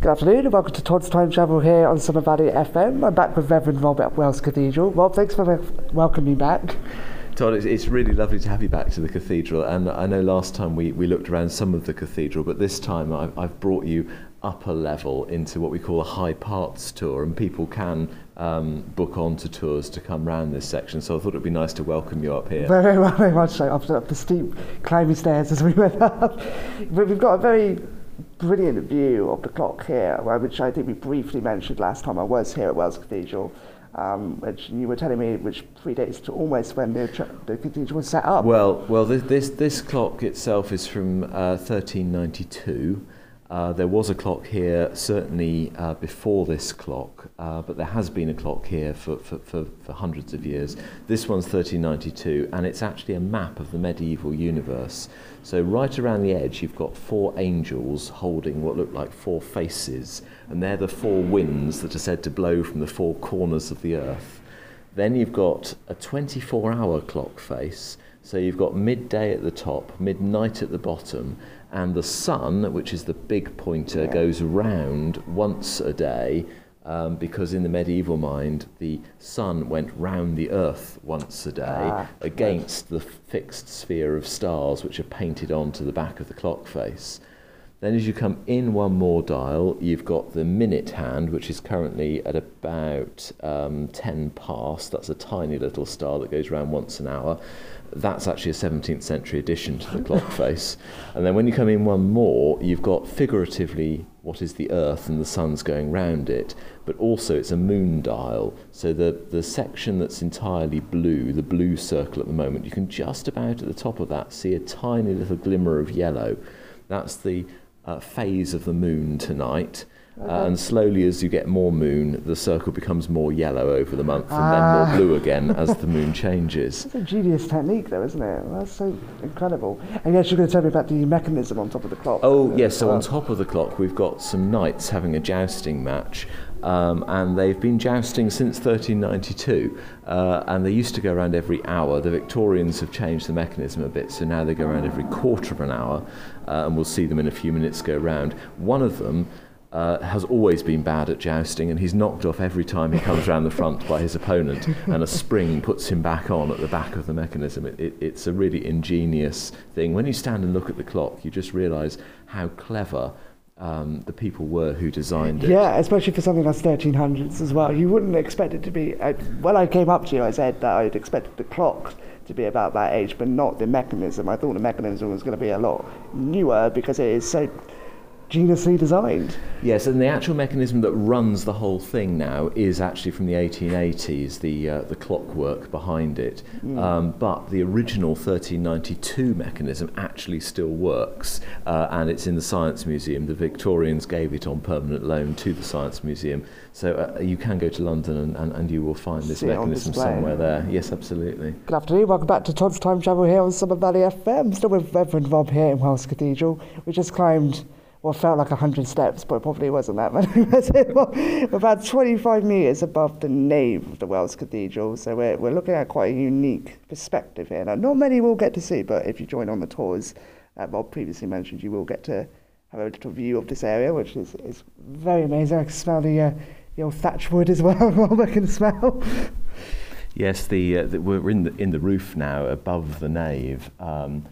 Good afternoon and welcome to Todd's Time Travel here on Somer Valley FM. I'm back with Reverend Rob at Wells Cathedral. Rob, thanks for welcoming me back. Todd, it's, it's really lovely to have you back to the cathedral. And I know last time we, we looked around some of the cathedral, but this time I've, I've brought you upper level into what we call a high parts tour, and people can um, book onto tours to come round this section. So I thought it'd be nice to welcome you up here. Very, very, much so. Up, up the steep climbing stairs as we went up. But we've got a very brilliant view of the clock here, which I think we briefly mentioned last time I was here at Wells Cathedral. Um, which you were telling me, which predates to almost when the, the cathedral was set up. Well, well, this this, this clock itself is from uh, 1392. Uh, there was a clock here certainly uh, before this clock, uh, but there has been a clock here for, for, for, for hundreds of years. This one's 1392, and it's actually a map of the medieval universe. So, right around the edge, you've got four angels holding what look like four faces, and they're the four winds that are said to blow from the four corners of the earth. Then you've got a 24 hour clock face, so you've got midday at the top, midnight at the bottom and the sun, which is the big pointer, goes round once a day um, because in the medieval mind, the sun went round the earth once a day ah, against the fixed sphere of stars which are painted onto the back of the clock face. Then, as you come in one more dial, you've got the minute hand, which is currently at about um, 10 past. That's a tiny little star that goes around once an hour. That's actually a 17th century addition to the clock face. And then when you come in one more, you've got figuratively what is the Earth and the sun's going round it, but also it's a moon dial. So the, the section that's entirely blue, the blue circle at the moment, you can just about at the top of that see a tiny little glimmer of yellow. That's the uh, phase of the moon tonight. Uh, and slowly, as you get more moon, the circle becomes more yellow over the month and ah. then more ah. blue again as the moon changes. It's a genius technique, though, isn't it? That's so incredible. And yes, you're going to tell me about the mechanism on top of the clock. Oh, yes. So, on top of the clock, we've got some knights having a jousting match. Um, and they've been jousting since 1392, uh, and they used to go around every hour. The Victorians have changed the mechanism a bit, so now they go around every quarter of an hour, uh, and we'll see them in a few minutes go round. One of them uh, has always been bad at jousting, and he's knocked off every time he comes around the front by his opponent, and a spring puts him back on at the back of the mechanism. It, it, it's a really ingenious thing. When you stand and look at the clock, you just realise how clever um, the people were who designed it. Yeah, especially for something that's 1300s as well. You wouldn't expect it to be. I, when I came up to you, I said that I'd expected the clock to be about that age, but not the mechanism. I thought the mechanism was going to be a lot newer because it is so geniusly designed. Yes, and the actual mechanism that runs the whole thing now is actually from the 1880s, the, uh, the clockwork behind it. Mm. Um, but the original 1392 mechanism actually still works, uh, and it's in the Science Museum. The Victorians gave it on permanent loan to the Science Museum. So uh, you can go to London and, and, and you will find this See mechanism somewhere there. Yes, absolutely. Good afternoon. Welcome back to Todd's Time Travel here on Somer Valley FM. Still with Reverend Rob here in Wells Cathedral. We just climbed well, felt like 100 steps, but it probably wasn't that many. about 25 metres above the nave of the Wells Cathedral. So we're, we're looking at quite a unique perspective here. Now, not many will get to see, but if you join on the tours, uh, Bob previously mentioned, you will get to have a little view of this area, which is, is very amazing. I can smell the, uh, the old thatch wood as well, Rob, I can smell. Yes, the, uh, the, we're in the, in the roof now above the nave. Um,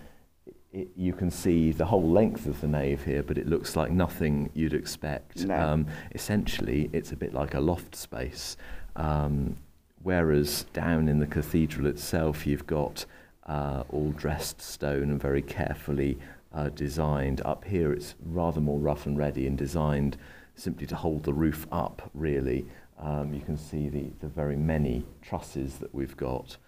it, you can see the whole length of the nave here, but it looks like nothing you'd expect. No. Um, essentially, it's a bit like a loft space, um, whereas down in the cathedral itself, you've got uh, all dressed stone and very carefully uh, designed. Up here, it's rather more rough and ready and designed simply to hold the roof up, really. Um, you can see the, the very many trusses that we've got.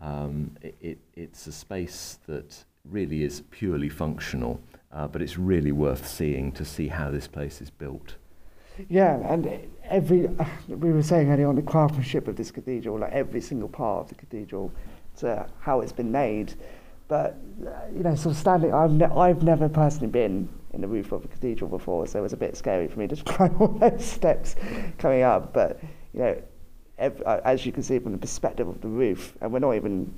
Um, it, it, it's a space that really is purely functional, uh, but it's really worth seeing to see how this place is built. Yeah, and every uh, we were saying earlier on the craftsmanship of this cathedral, like every single part of the cathedral, to how it's been made. But uh, you know, sort of standing, I've ne- I've never personally been in the roof of a cathedral before, so it was a bit scary for me to climb all those steps coming up. But you know, every, uh, as you can see from the perspective of the roof, and we're not even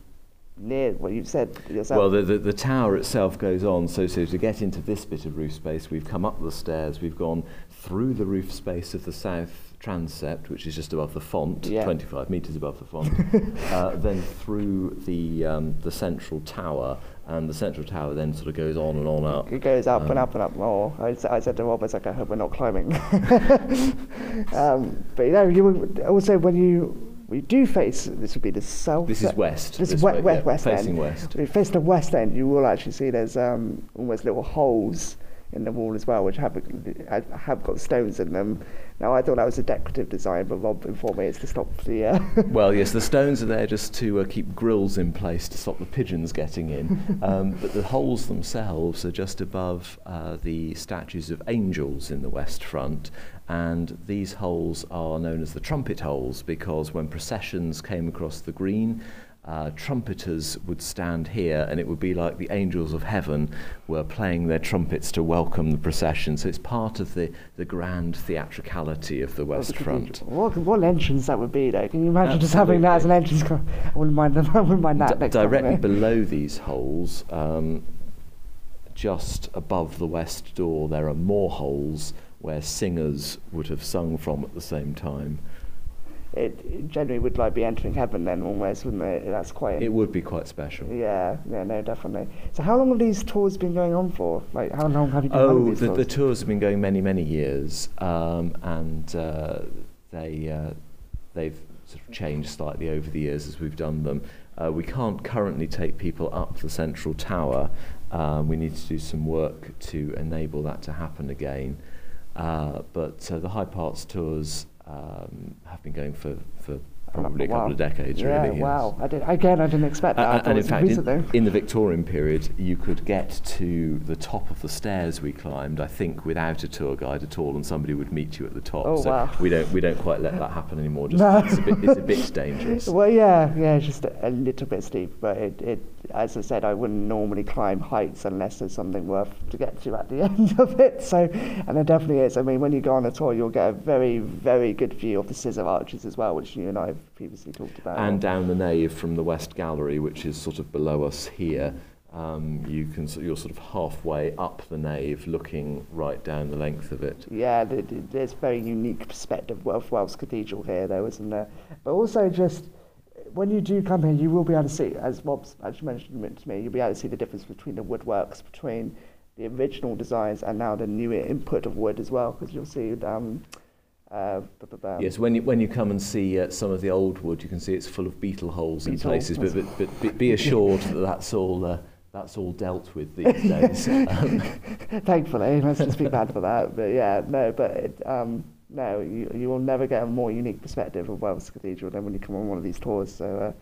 near what you said yourself. Well, the, the, the tower itself goes on, so, so to get into this bit of roof space, we've come up the stairs, we've gone through the roof space of the south transept, which is just above the font, Yeah. 25 metres above the font, uh, then through the, um, the central tower, and the central tower then sort of goes on and on up. It goes up and Um, up and up more. I said to Rob, I was like, I hope we're not climbing. um, but you know, you would also when you we do face this would be the south. This is west. This is this we- way, west, yeah, west facing end. west. If you face the west end, you will actually see there's um, almost little holes in the wall as well, which have have- got stones in them. Now I thought that was a decorative design, but Rob informed me it's to stop the. Uh, Well, yes, the stones are there just to uh, keep grills in place to stop the pigeons getting in. Um, but the holes themselves are just above uh, the statues of angels in the west front. And these holes are known as the trumpet holes because when processions came across the green, uh, trumpeters would stand here and it would be like the angels of heaven were playing their trumpets to welcome the procession. So it's part of the, the grand theatricality of the west front. What, what an entrance that would be, though. Can you imagine just having that as an entrance? I wouldn't mind. I wouldn't mind that. D- directly below these holes, um, just above the west door, there are more holes where singers would have sung from at the same time. It, generally would like be entering heaven then, almost, wouldn't it? That's quite. It would be quite special. yeah, yeah, no, definitely. So, how long have these tours been going on for? Like, how long have you been running Oh, these the, tours? the tours have been going many, many years, um, and uh, they uh, they've sort of changed slightly over the years as we've done them. Uh, we can't currently take people up the central tower. Um, we need to do some work to enable that to happen again. Uh, but uh, the High Parts tours um, have been going for, for probably a couple Wow. of decades, yeah, really. yes. wow. I did, again, I didn't expect that. Thought and in fact, in, in the Victorian period, you could get to the top of the stairs we climbed, I think, without a tour guide at all, and somebody would meet you at the top. Oh, so wow. we don't we don't quite let that happen anymore. Just No. it's, a bit, it's a bit dangerous. Well, yeah, yeah, it's just a, a little bit steep, but it, it, as I said, I wouldn't normally climb heights unless there's something worth to get to at the end of it. So, and there definitely is. I mean, when you go on a tour, you'll get a very, very good view of the scissor arches as well, which you and I have previously talked about. and down the nave from the west gallery, which is sort of below us here. Um, you can you're sort of halfway up the nave, looking right down the length of it. Yeah, th- th- there's very unique perspective of Wells Cathedral here, though, isn't there? But also, just when you do come here, you will be able to see, as Rob's actually mentioned to me, you'll be able to see the difference between the woodworks, between the original designs and now the newer input of wood as well, because you'll see. Um, Uh, yes, when you, when you come and see uh, some of the old wood, you can see it's full of beetle holes beetle. in places. But, but, but be, be assured that that's all uh, that's all dealt with these days. Um. Thankfully, let's not speak bad for that. But yeah, no, but it, um, no, you, you will never get a more unique perspective of Wells Cathedral than when you come on one of these tours. So. Uh,